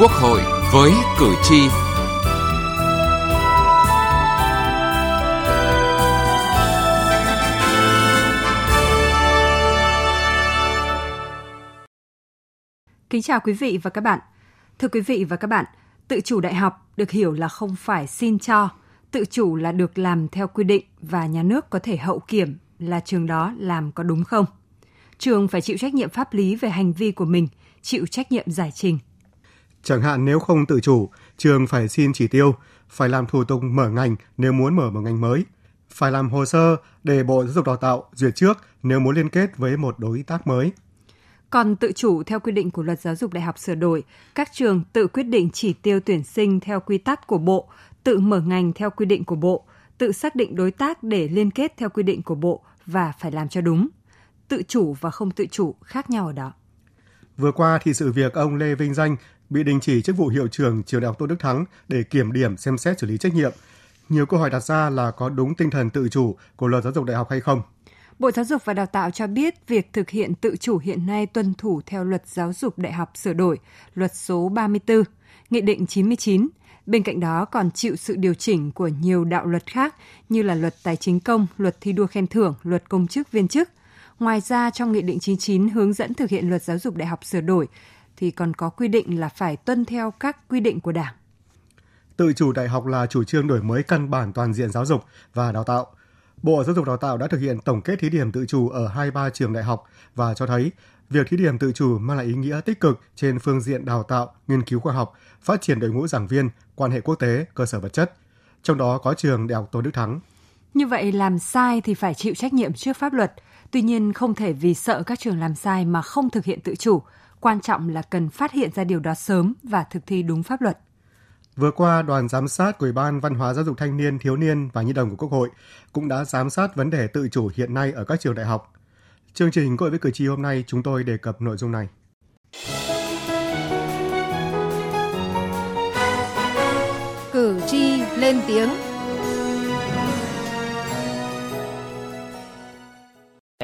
Quốc hội với cử tri. Kính chào quý vị và các bạn. Thưa quý vị và các bạn, tự chủ đại học được hiểu là không phải xin cho, tự chủ là được làm theo quy định và nhà nước có thể hậu kiểm là trường đó làm có đúng không. Trường phải chịu trách nhiệm pháp lý về hành vi của mình, chịu trách nhiệm giải trình. Chẳng hạn nếu không tự chủ, trường phải xin chỉ tiêu, phải làm thủ tục mở ngành nếu muốn mở một ngành mới, phải làm hồ sơ để Bộ Giáo dục Đào tạo duyệt trước nếu muốn liên kết với một đối tác mới. Còn tự chủ theo quy định của Luật Giáo dục Đại học sửa đổi, các trường tự quyết định chỉ tiêu tuyển sinh theo quy tắc của Bộ, tự mở ngành theo quy định của Bộ, tự xác định đối tác để liên kết theo quy định của Bộ và phải làm cho đúng. Tự chủ và không tự chủ khác nhau ở đó. Vừa qua thì sự việc ông Lê Vinh Danh bị đình chỉ chức vụ hiệu trưởng trường đại học Tôn Đức Thắng để kiểm điểm xem xét xử lý trách nhiệm. Nhiều câu hỏi đặt ra là có đúng tinh thần tự chủ của luật giáo dục đại học hay không? Bộ Giáo dục và Đào tạo cho biết việc thực hiện tự chủ hiện nay tuân thủ theo luật giáo dục đại học sửa đổi, luật số 34, Nghị định 99. Bên cạnh đó còn chịu sự điều chỉnh của nhiều đạo luật khác như là luật tài chính công, luật thi đua khen thưởng, luật công chức viên chức. Ngoài ra, trong Nghị định 99 hướng dẫn thực hiện luật giáo dục đại học sửa đổi, thì còn có quy định là phải tuân theo các quy định của Đảng. Tự chủ đại học là chủ trương đổi mới căn bản toàn diện giáo dục và đào tạo. Bộ Giáo dục Đào tạo đã thực hiện tổng kết thí điểm tự chủ ở 23 trường đại học và cho thấy việc thí điểm tự chủ mang lại ý nghĩa tích cực trên phương diện đào tạo, nghiên cứu khoa học, phát triển đội ngũ giảng viên, quan hệ quốc tế, cơ sở vật chất. Trong đó có trường Đại học Tôn Đức Thắng. Như vậy làm sai thì phải chịu trách nhiệm trước pháp luật. Tuy nhiên không thể vì sợ các trường làm sai mà không thực hiện tự chủ, Quan trọng là cần phát hiện ra điều đó sớm và thực thi đúng pháp luật. Vừa qua, đoàn giám sát của Ủy ban Văn hóa Giáo dục Thanh niên, Thiếu niên và Nhi đồng của Quốc hội cũng đã giám sát vấn đề tự chủ hiện nay ở các trường đại học. Chương trình hội với cử tri hôm nay chúng tôi đề cập nội dung này. Cử tri lên tiếng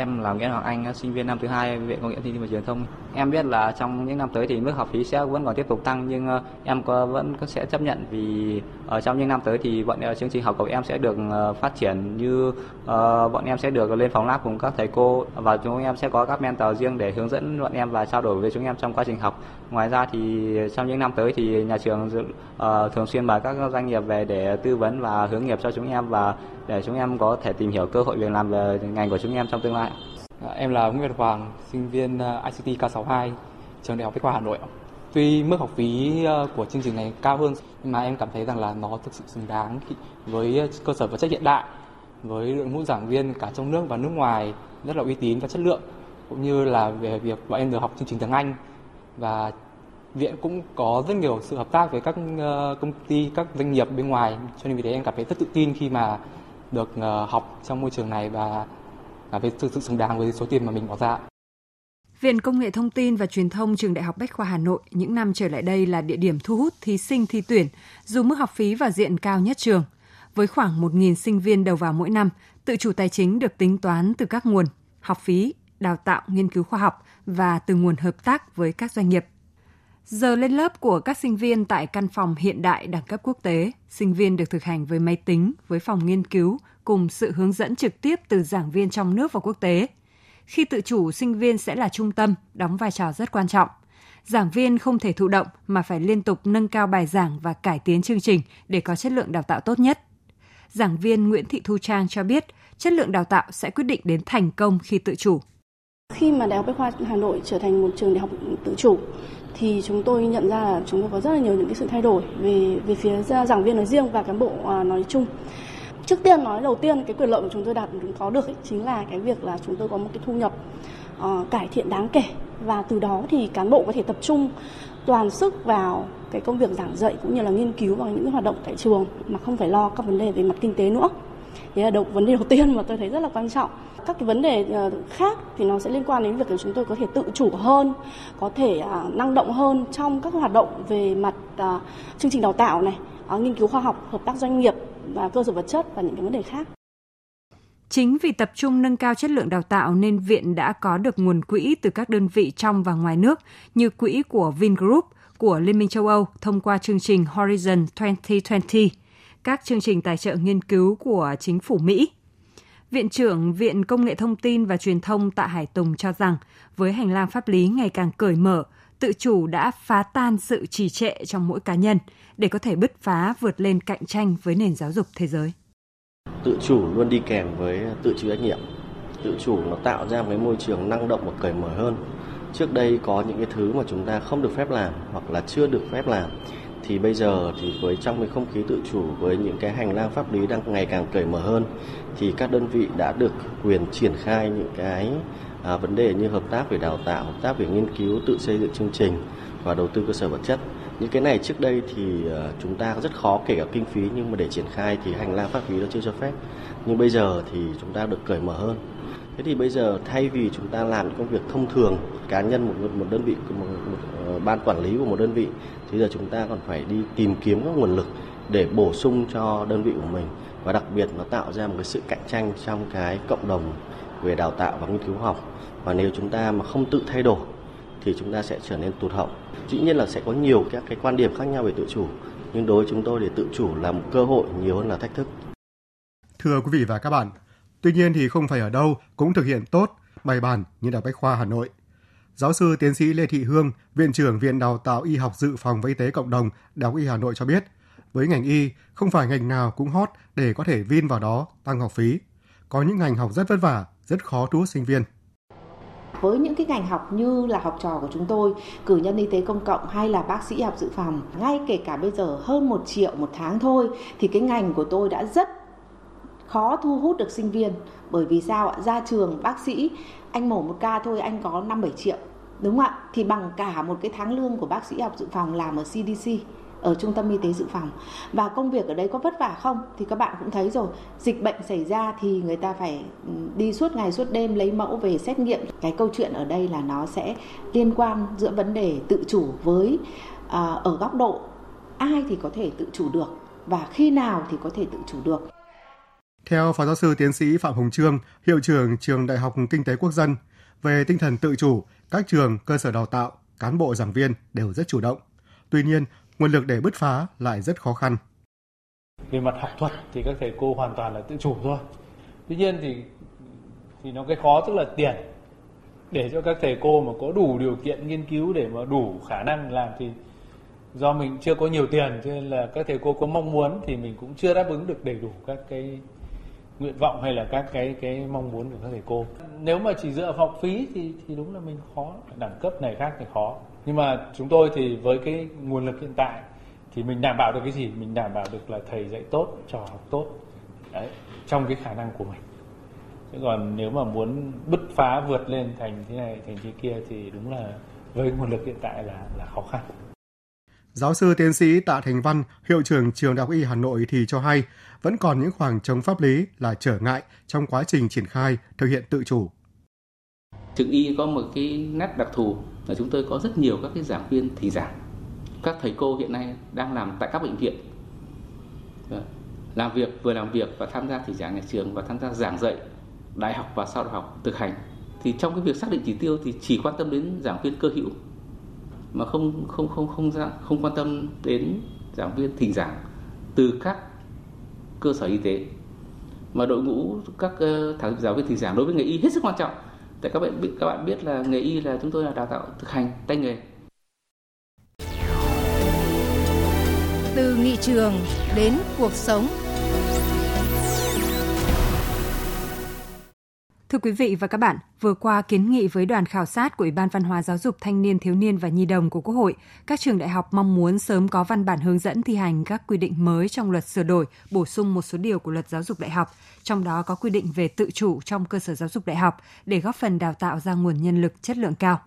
Em là Nguyễn Hoàng Anh, sinh viên năm thứ hai Viện Công nghệ Thông tin và Truyền thông. Em biết là trong những năm tới thì mức học phí sẽ vẫn còn tiếp tục tăng nhưng ờ, em có vẫn sẽ chấp nhận vì ở trong những năm tới thì bọn ờ, chương trình học của em sẽ được phát triển như bọn em sẽ được lên phòng lab cùng các thầy cô và chúng em sẽ có các mentor riêng để hướng dẫn bọn em và trao đổi với chúng em trong quá trình học. Ngoài ra thì trong những năm tới thì nhà trường uh, thường xuyên mời các doanh nghiệp về để tư vấn và hướng nghiệp cho chúng em và để chúng em có thể tìm hiểu cơ hội việc làm về ngành của chúng em trong tương lai. Dạ, em là Nguyễn Việt Hoàng, sinh viên ờ, ICT K62, trường Đại học Bách khoa Hà Nội. Tuy mức học phí ờ, của chương trình này cao hơn nhưng mà em cảm thấy rằng là nó thực sự xứng đáng với cơ sở vật chất hiện đại, với đội ngũ giảng viên cả trong nước và nước ngoài rất là uy tín và chất lượng cũng như là về việc bọn em được học chương trình tiếng Anh và viện cũng có rất nhiều sự hợp tác với các ờ, công ty, các doanh nghiệp bên ngoài cho nên vì thế em cảm thấy rất tự tin khi mà được ờ, học trong môi trường này và cảm thấy thực sự xứng đáng với số tiền mà mình bỏ ra. Viện Công nghệ Thông tin và Truyền thông Trường Đại học Bách khoa Hà Nội những năm trở lại đây là địa điểm thu hút thí sinh thi tuyển dù mức học phí và diện cao nhất trường. Với khoảng 1.000 sinh viên đầu vào mỗi năm, tự chủ tài chính được tính toán từ các nguồn học phí, đào tạo, nghiên cứu khoa học và từ nguồn hợp tác với các doanh nghiệp. Giờ lên lớp của các sinh viên tại căn phòng hiện đại đẳng cấp quốc tế, sinh viên được thực hành với máy tính, với phòng nghiên cứu, cùng sự hướng dẫn trực tiếp từ giảng viên trong nước và quốc tế. Khi tự chủ, sinh viên sẽ là trung tâm, đóng vai trò rất quan trọng. Giảng viên không thể thụ động mà phải liên tục nâng cao bài giảng và cải tiến chương trình để có chất lượng đào tạo tốt nhất. Giảng viên Nguyễn Thị Thu Trang cho biết, chất lượng đào tạo sẽ quyết định đến thành công khi tự chủ. Khi mà Đại học Bách khoa Hà Nội trở thành một trường đại học tự chủ thì chúng tôi nhận ra là chúng tôi có rất là nhiều những cái sự thay đổi về về phía giảng viên nói riêng và cán bộ à, nói chung trước tiên nói đầu tiên cái quyền lợi của chúng tôi đạt có được ấy, chính là cái việc là chúng tôi có một cái thu nhập uh, cải thiện đáng kể và từ đó thì cán bộ có thể tập trung toàn sức vào cái công việc giảng dạy cũng như là nghiên cứu vào những hoạt động tại trường mà không phải lo các vấn đề về mặt kinh tế nữa. Thế là đầu vấn đề đầu tiên mà tôi thấy rất là quan trọng. Các cái vấn đề ờ, khác thì nó sẽ liên quan đến việc là chúng tôi có thể tự chủ hơn, có thể à, năng động hơn trong các hoạt động về mặt à, chương trình đào tạo này, à, nghiên cứu khoa học, hợp tác doanh nghiệp và cơ sở vật chất và những cái vấn đề khác. Chính vì tập trung nâng cao chất lượng đào tạo nên viện đã có được nguồn quỹ từ các đơn vị trong và ngoài nước như quỹ của Vingroup, của Liên minh châu Âu thông qua chương trình Horizon 2020, các chương trình tài trợ nghiên cứu của chính phủ Mỹ. Viện trưởng Viện Công nghệ Thông tin và Truyền thông Tạ Hải Tùng cho rằng, với hành lang pháp lý ngày càng cởi mở, tự chủ đã phá tan sự trì trệ trong mỗi cá nhân để có thể bứt phá vượt lên cạnh tranh với nền giáo dục thế giới. Tự chủ luôn đi kèm với tự chịu trách nhiệm. Tự chủ nó tạo ra một cái môi trường năng động và cởi mở hơn. Trước đây có những cái thứ mà chúng ta không được phép làm hoặc là chưa được phép làm thì bây giờ thì với trong cái không khí tự chủ với những cái hành lang pháp lý đang ngày càng cởi mở hơn thì các đơn vị đã được quyền triển khai những cái à, vấn đề như hợp tác về đào tạo, hợp tác về nghiên cứu, tự xây dựng chương trình và đầu tư cơ sở vật chất. Những cái này trước đây thì à, chúng ta rất khó kể cả kinh phí nhưng mà để triển khai thì hành lang pháp lý nó chưa cho phép. Nhưng bây giờ thì chúng ta được cởi mở hơn. Thế thì bây giờ thay vì chúng ta làm công việc thông thường cá nhân một một đơn vị một, một, một ờ, ban quản lý của một đơn vị thì giờ chúng ta còn phải đi tìm kiếm các nguồn lực để bổ sung cho đơn vị của mình. Và đặc biệt nó tạo ra một cái sự cạnh tranh trong cái cộng đồng về đào tạo và nghiên cứu học. Và nếu chúng ta mà không tự thay đổi thì chúng ta sẽ trở nên tụt hậu. Dĩ nhiên là sẽ có nhiều các cái quan điểm khác nhau về tự chủ nhưng đối với chúng tôi thì tự chủ là một cơ hội nhiều hơn là thách thức. Thưa quý vị và các bạn tuy nhiên thì không phải ở đâu cũng thực hiện tốt bài bản như đại bách khoa hà nội Giáo sư tiến sĩ Lê Thị Hương, Viện trưởng Viện Đào tạo Y học Dự phòng và Y tế Cộng đồng, Đại học Y Hà Nội cho biết, với ngành y, không phải ngành nào cũng hot để có thể vin vào đó tăng học phí. Có những ngành học rất vất vả, rất khó thu hút sinh viên với những cái ngành học như là học trò của chúng tôi cử nhân y tế công cộng hay là bác sĩ học dự phòng ngay kể cả bây giờ hơn một triệu một tháng thôi thì cái ngành của tôi đã rất khó thu hút được sinh viên. Bởi vì sao ạ? Ra trường bác sĩ anh mổ một ca thôi anh có năm bảy triệu. Đúng không ạ? Thì bằng cả một cái tháng lương của bác sĩ học dự phòng làm ở CDC ở trung tâm y tế dự phòng. Và công việc ở đây có vất vả không? Thì các bạn cũng thấy rồi. Dịch bệnh xảy ra thì người ta phải đi suốt ngày suốt đêm lấy mẫu về xét nghiệm. Cái câu chuyện ở đây là nó sẽ liên quan giữa vấn đề tự chủ với à, ở góc độ ai thì có thể tự chủ được và khi nào thì có thể tự chủ được theo Phó Giáo sư Tiến sĩ Phạm Hồng Trương, Hiệu trưởng Trường Đại học Kinh tế Quốc dân, về tinh thần tự chủ, các trường, cơ sở đào tạo, cán bộ giảng viên đều rất chủ động. Tuy nhiên, nguồn lực để bứt phá lại rất khó khăn. Về mặt học thuật thì các thầy cô hoàn toàn là tự chủ thôi. Tuy nhiên thì thì nó cái khó tức là tiền để cho các thầy cô mà có đủ điều kiện nghiên cứu để mà đủ khả năng làm thì do mình chưa có nhiều tiền cho nên là các thầy cô có mong muốn thì mình cũng chưa đáp ứng được đầy đủ các cái nguyện vọng hay là các cái cái mong muốn của các thầy cô. Nếu mà chỉ dựa học phí thì thì đúng là mình khó. Đẳng cấp này khác thì khó. Nhưng mà chúng tôi thì với cái nguồn lực hiện tại thì mình đảm bảo được cái gì? Mình đảm bảo được là thầy dạy tốt, trò học tốt. Đấy, trong cái khả năng của mình. Chứ còn nếu mà muốn bứt phá vượt lên thành thế này, thành thế kia thì đúng là với nguồn lực hiện tại là là khó khăn. Giáo sư tiến sĩ Tạ Thành Văn, hiệu trưởng trường Đại học Y Hà Nội thì cho hay vẫn còn những khoảng trống pháp lý là trở ngại trong quá trình triển khai thực hiện tự chủ. Trường Y có một cái nét đặc thù là chúng tôi có rất nhiều các cái giảng viên thì giảng. Các thầy cô hiện nay đang làm tại các bệnh viện. Làm việc vừa làm việc và tham gia thì giảng nhà trường và tham gia giảng dạy đại học và sau đại học thực hành. Thì trong cái việc xác định chỉ tiêu thì chỉ quan tâm đến giảng viên cơ hữu mà không không không không không, không quan tâm đến giảng viên thỉnh giảng từ các cơ sở y tế. Mà đội ngũ các ờ, thằng giáo viên thỉnh giảng đối với nghề y hết sức quan trọng. Tại các bạn biết các bạn biết là nghề y là chúng tôi là đào tạo thực hành tay nghề. Từ nghị trường đến cuộc sống. Thưa quý vị và các bạn, vừa qua kiến nghị với đoàn khảo sát của Ủy ban Văn hóa Giáo dục Thanh niên Thiếu niên và Nhi đồng của Quốc hội, các trường đại học mong muốn sớm có văn bản hướng dẫn thi hành các quy định mới trong luật sửa đổi, bổ sung một số điều của luật giáo dục đại học, trong đó có quy định về tự chủ trong cơ sở giáo dục đại học để góp phần đào tạo ra nguồn nhân lực chất lượng cao.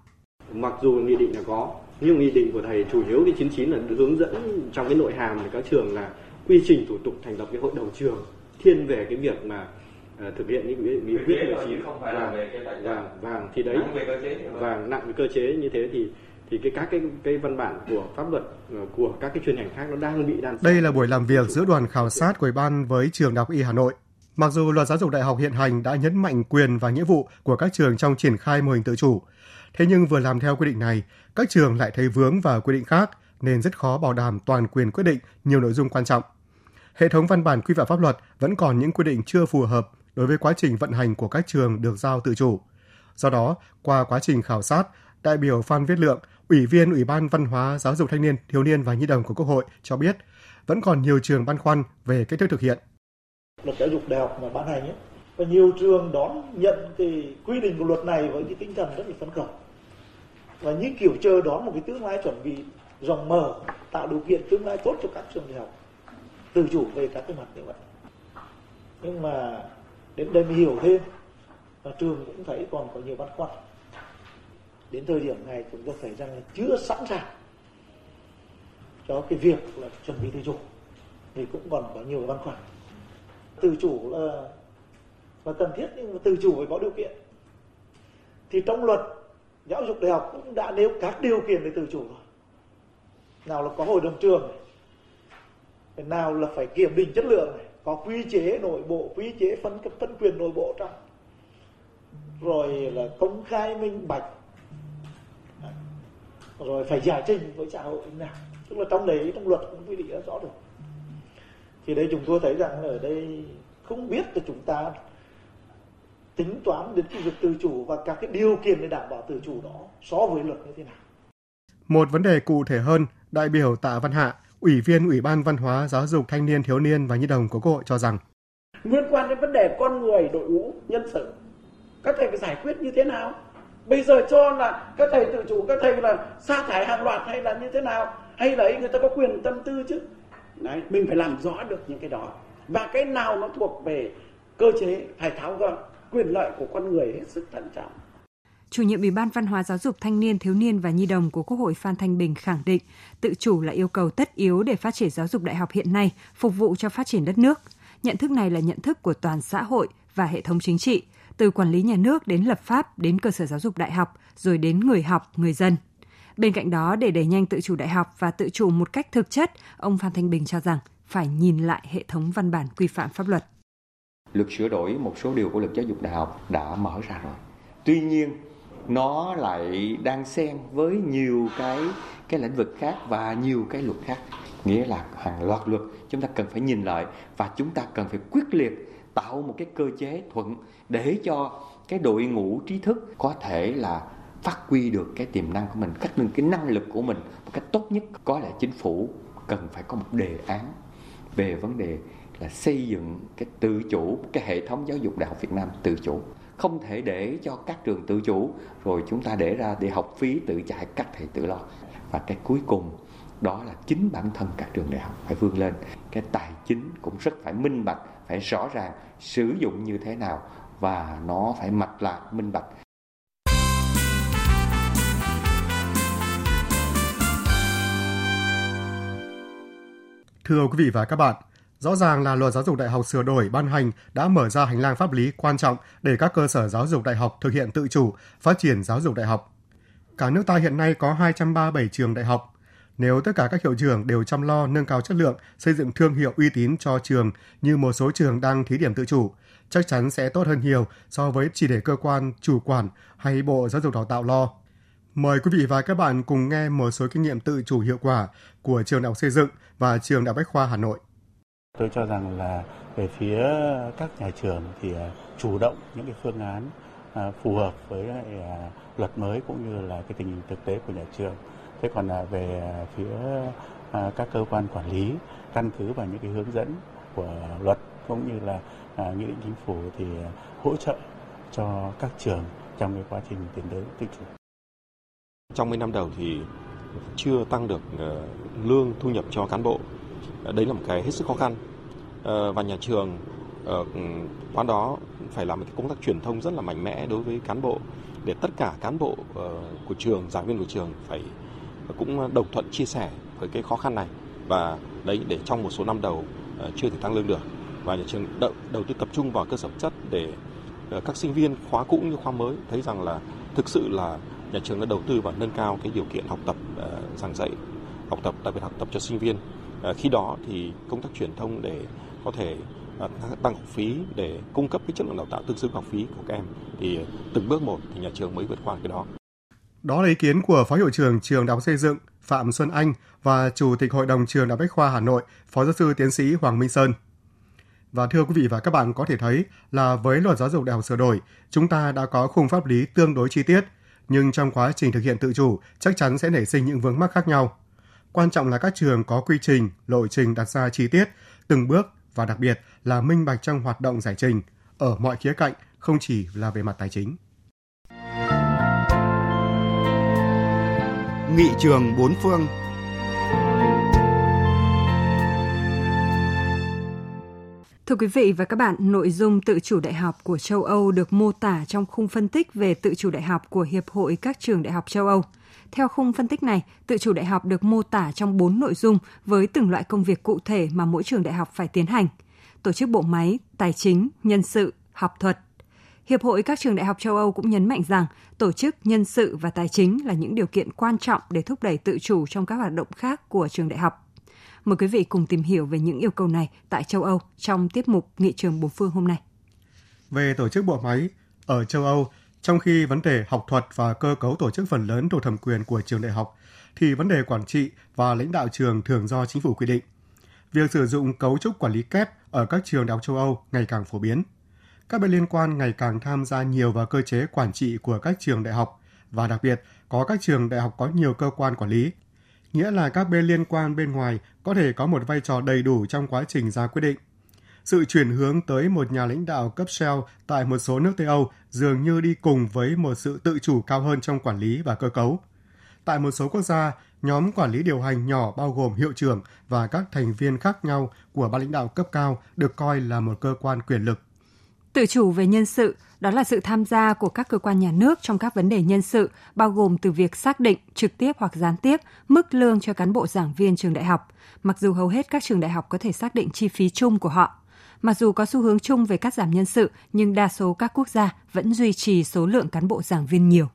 Mặc dù nghị định là có, nhưng nghị định của thầy chủ yếu cái 99 là hướng dẫn trong cái nội hàm của các trường là quy trình thủ tục thành lập cái hội đồng trường thiên về cái việc mà À, thực hiện những nghị quyết 19 và và và thì đấy và nặng về cơ chế như thế thì thì cái các cái cái văn bản của pháp luật ờ, của các cái chuyên ngành khác nó đang bị đan Đây là buổi làm việc giữa đoàn khảo sát của Ủy ban với trường Đại học Y Hà Nội. Mặc dù luật giáo dục đại học hiện hành đã nhấn mạnh quyền và nghĩa vụ của các trường trong triển khai mô hình tự chủ, thế nhưng vừa làm theo quy định này, các trường lại thấy vướng vào quy định khác nên rất khó bảo đảm toàn quyền quyết định nhiều nội dung quan trọng. Hệ thống văn bản quy phạm pháp luật vẫn còn những quy định chưa phù hợp đối với quá trình vận hành của các trường được giao tự chủ. Do đó, qua quá trình khảo sát, đại biểu Phan Viết Lượng, Ủy viên Ủy ban Văn hóa, Giáo dục Thanh niên, Thiếu niên và Nhi đồng của Quốc hội cho biết, vẫn còn nhiều trường băn khoăn về cách thức thực hiện. Luật giáo dục đại học mà ban hành ấy, và nhiều trường đón nhận cái quy định của luật này với cái tinh thần rất là phấn khởi và như kiểu chờ đón một cái tương lai chuẩn bị rộng mở tạo điều kiện tương lai tốt cho các trường đại học tự chủ về các cái mặt như vậy nhưng mà đến đây mới hiểu thêm. Và trường cũng thấy còn có nhiều băn khoăn. Đến thời điểm này chúng tôi thấy rằng là chưa sẵn sàng cho cái việc là chuẩn bị tự chủ. Thì cũng còn có nhiều băn khoăn. Tự chủ là là cần thiết nhưng mà tự chủ phải có điều kiện. Thì trong luật giáo dục đại học cũng đã nêu các điều kiện để tự chủ rồi. Nào là có hội đồng trường này, nào là phải kiểm định chất lượng này có quy chế nội bộ quy chế phân cấp, phân quyền nội bộ trong. Rồi là công khai minh bạch. Rồi phải giải trình với xã hội nào. Tức là trong đấy trong luật cũng quy định rất rõ rồi. Thì đây chúng tôi thấy rằng ở đây không biết là chúng ta tính toán đến cái việc tự chủ và các cái điều kiện để đảm bảo tự chủ đó so với luật như thế nào. Một vấn đề cụ thể hơn, đại biểu Tạ Văn Hạ, Ủy viên Ủy ban Văn hóa, Giáo dục Thanh niên, Thiếu niên và Nhi đồng của Quốc hội cho rằng liên quan đến vấn đề con người, đội ngũ, nhân sự, các thầy phải giải quyết như thế nào? Bây giờ cho là các thầy tự chủ, các thầy là sa thải hàng loạt hay là như thế nào? Hay là người ta có quyền tâm tư chứ? Đấy, mình phải làm rõ được những cái đó. Và cái nào nó thuộc về cơ chế phải tháo gỡ quyền lợi của con người hết sức thận trọng. Chủ nhiệm Ủy ban Văn hóa Giáo dục Thanh niên, Thiếu niên và Nhi đồng của Quốc hội Phan Thanh Bình khẳng định tự chủ là yêu cầu tất yếu để phát triển giáo dục đại học hiện nay, phục vụ cho phát triển đất nước. Nhận thức này là nhận thức của toàn xã hội và hệ thống chính trị, từ quản lý nhà nước đến lập pháp đến cơ sở giáo dục đại học, rồi đến người học, người dân. Bên cạnh đó, để đẩy nhanh tự chủ đại học và tự chủ một cách thực chất, ông Phan Thanh Bình cho rằng phải nhìn lại hệ thống văn bản quy phạm pháp luật. Luật sửa đổi một số điều của luật giáo dục đại học đã mở ra rồi. Tuy nhiên, nó lại đang xen với nhiều cái cái lĩnh vực khác và nhiều cái luật khác. Nghĩa là hàng loạt luật chúng ta cần phải nhìn lại và chúng ta cần phải quyết liệt tạo một cái cơ chế thuận để cho cái đội ngũ trí thức có thể là phát huy được cái tiềm năng của mình, cách nâng cái năng lực của mình một cách tốt nhất. Có lẽ chính phủ cần phải có một đề án về vấn đề là xây dựng cái tự chủ, cái hệ thống giáo dục đại học Việt Nam tự chủ không thể để cho các trường tự chủ rồi chúng ta để ra để học phí tự chạy các thầy tự lo. Và cái cuối cùng đó là chính bản thân các trường đại học phải vươn lên. Cái tài chính cũng rất phải minh bạch phải rõ ràng sử dụng như thế nào và nó phải mạch lạc minh bạch. Thưa quý vị và các bạn, Rõ ràng là luật giáo dục đại học sửa đổi ban hành đã mở ra hành lang pháp lý quan trọng để các cơ sở giáo dục đại học thực hiện tự chủ, phát triển giáo dục đại học. Cả nước ta hiện nay có 237 trường đại học. Nếu tất cả các hiệu trưởng đều chăm lo nâng cao chất lượng, xây dựng thương hiệu uy tín cho trường như một số trường đang thí điểm tự chủ, chắc chắn sẽ tốt hơn nhiều so với chỉ để cơ quan chủ quản hay Bộ Giáo dục Đào tạo lo. Mời quý vị và các bạn cùng nghe một số kinh nghiệm tự chủ hiệu quả của trường đại học xây dựng và trường đại học Bách khoa Hà Nội. Tôi cho rằng là về phía các nhà trường thì à, chủ động những cái phương án à, phù hợp với lại à, luật mới cũng như là cái tình hình thực tế của nhà trường. Thế còn là về phía các cơ quan quản lý, căn cứ vào những cái hướng dẫn của luật cũng như là nghị định chính phủ thì hỗ trợ cho các trường trong cái quá trình tiến tới tự chủ. Trong mấy năm đầu thì chưa tăng được lương thu nhập cho cán bộ. Ờ, đấy là một cái hết sức khó khăn. Ờ, và nhà trường ờ, ừ, qua đó phải làm một cái công tác truyền thông rất là mạnh mẽ đối với cán bộ để tất cả cán bộ của trường giảng viên của trường phải cũng đồng thuận chia sẻ với cái khó khăn này. Và đấy để trong một số năm đầu chưa thể tăng lương được. Và nhà trường đầu, đầu tư tập trung vào cơ sở chất để các sinh viên khóa cũ như khóa mới thấy rằng là thực sự là nhà trường đã đầu tư và nâng cao cái điều kiện học tập giảng dạy học tập đặc biệt học tập cho sinh viên. Ờ, khi đó thì công tác truyền thông để có thể ờ, tăng học phí để cung cấp cái chất lượng đào tạo tương xứng học phí của các em thì từng bước một thì nhà trường mới vượt qua cái đó. Đó là ý kiến của Phó Hiệu trưởng Trường Đại học Xây dựng Phạm Xuân Anh và Chủ tịch Hội đồng Trường Đại học Bách khoa Hà Nội, Phó Giáo sư Tiến sĩ Hoàng Minh Sơn. Và thưa quý vị và các bạn có thể thấy là với luật giáo dục đại học sửa đổi, chúng ta đã có khung pháp lý tương đối chi tiết, nhưng trong quá trình thực hiện tự chủ chắc chắn sẽ nảy sinh những vướng mắc khác nhau. Quan trọng là các trường có quy trình, lộ trình đặt ra chi tiết, từng bước và đặc biệt là minh bạch trong hoạt động giải trình ở mọi khía cạnh, không chỉ là về mặt tài chính. Nghị trường bốn phương Thưa quý vị và các bạn, nội dung tự chủ đại học của châu Âu được mô tả trong khung phân tích về tự chủ đại học của Hiệp hội các trường đại học châu Âu. Theo khung phân tích này, tự chủ đại học được mô tả trong 4 nội dung với từng loại công việc cụ thể mà mỗi trường đại học phải tiến hành. Tổ chức bộ máy, tài chính, nhân sự, học thuật. Hiệp hội các trường đại học châu Âu cũng nhấn mạnh rằng tổ chức, nhân sự và tài chính là những điều kiện quan trọng để thúc đẩy tự chủ trong các hoạt động khác của trường đại học. Mời quý vị cùng tìm hiểu về những yêu cầu này tại châu Âu trong tiết mục Nghị trường bốn phương hôm nay. Về tổ chức bộ máy, ở châu Âu, trong khi vấn đề học thuật và cơ cấu tổ chức phần lớn thuộc thẩm quyền của trường đại học, thì vấn đề quản trị và lãnh đạo trường thường do chính phủ quy định. Việc sử dụng cấu trúc quản lý kép ở các trường đại học châu Âu ngày càng phổ biến. Các bên liên quan ngày càng tham gia nhiều vào cơ chế quản trị của các trường đại học và đặc biệt có các trường đại học có nhiều cơ quan quản lý nghĩa là các bên liên quan bên ngoài có thể có một vai trò đầy đủ trong quá trình ra quyết định. Sự chuyển hướng tới một nhà lãnh đạo cấp Shell tại một số nước Tây Âu dường như đi cùng với một sự tự chủ cao hơn trong quản lý và cơ cấu. Tại một số quốc gia, nhóm quản lý điều hành nhỏ bao gồm hiệu trưởng và các thành viên khác nhau của ban lãnh đạo cấp cao được coi là một cơ quan quyền lực. Tự chủ về nhân sự đó là sự tham gia của các cơ quan nhà nước trong các vấn đề nhân sự, bao gồm từ việc xác định trực tiếp hoặc gián tiếp mức lương cho cán bộ giảng viên trường đại học, mặc dù hầu hết các trường đại học có thể xác định chi phí chung của họ. Mặc dù có xu hướng chung về cắt giảm nhân sự, nhưng đa số các quốc gia vẫn duy trì số lượng cán bộ giảng viên nhiều.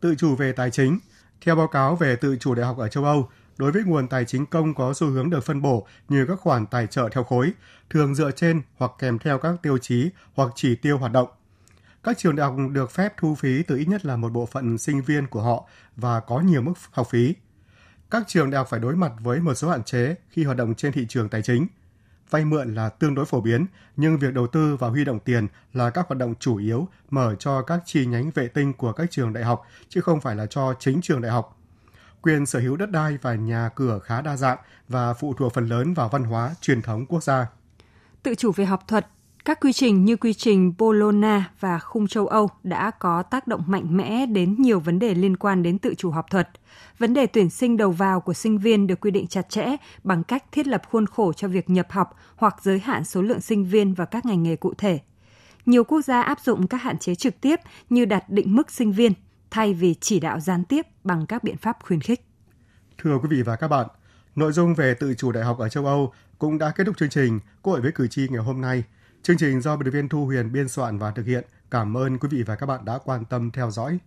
Tự chủ về tài chính Theo báo cáo về tự chủ đại học ở châu Âu, đối với nguồn tài chính công có xu hướng được phân bổ như các khoản tài trợ theo khối, thường dựa trên hoặc kèm theo các tiêu chí hoặc chỉ tiêu hoạt động. Các trường đại học được phép thu phí từ ít nhất là một bộ phận sinh viên của họ và có nhiều mức học phí. Các trường đại học phải đối mặt với một số hạn chế khi hoạt động trên thị trường tài chính. Vay mượn là tương đối phổ biến, nhưng việc đầu tư và huy động tiền là các hoạt động chủ yếu mở cho các chi nhánh vệ tinh của các trường đại học, chứ không phải là cho chính trường đại học. Quyền sở hữu đất đai và nhà cửa khá đa dạng và phụ thuộc phần lớn vào văn hóa, truyền thống quốc gia. Tự chủ về học thuật các quy trình như quy trình Bologna và khung châu Âu đã có tác động mạnh mẽ đến nhiều vấn đề liên quan đến tự chủ học thuật. Vấn đề tuyển sinh đầu vào của sinh viên được quy định chặt chẽ bằng cách thiết lập khuôn khổ cho việc nhập học hoặc giới hạn số lượng sinh viên và các ngành nghề cụ thể. Nhiều quốc gia áp dụng các hạn chế trực tiếp như đặt định mức sinh viên thay vì chỉ đạo gián tiếp bằng các biện pháp khuyến khích. Thưa quý vị và các bạn, nội dung về tự chủ đại học ở châu Âu cũng đã kết thúc chương trình Quốc hội với cử tri ngày hôm nay. Chương trình do biên tập viên Thu Huyền biên soạn và thực hiện. Cảm ơn quý vị và các bạn đã quan tâm theo dõi.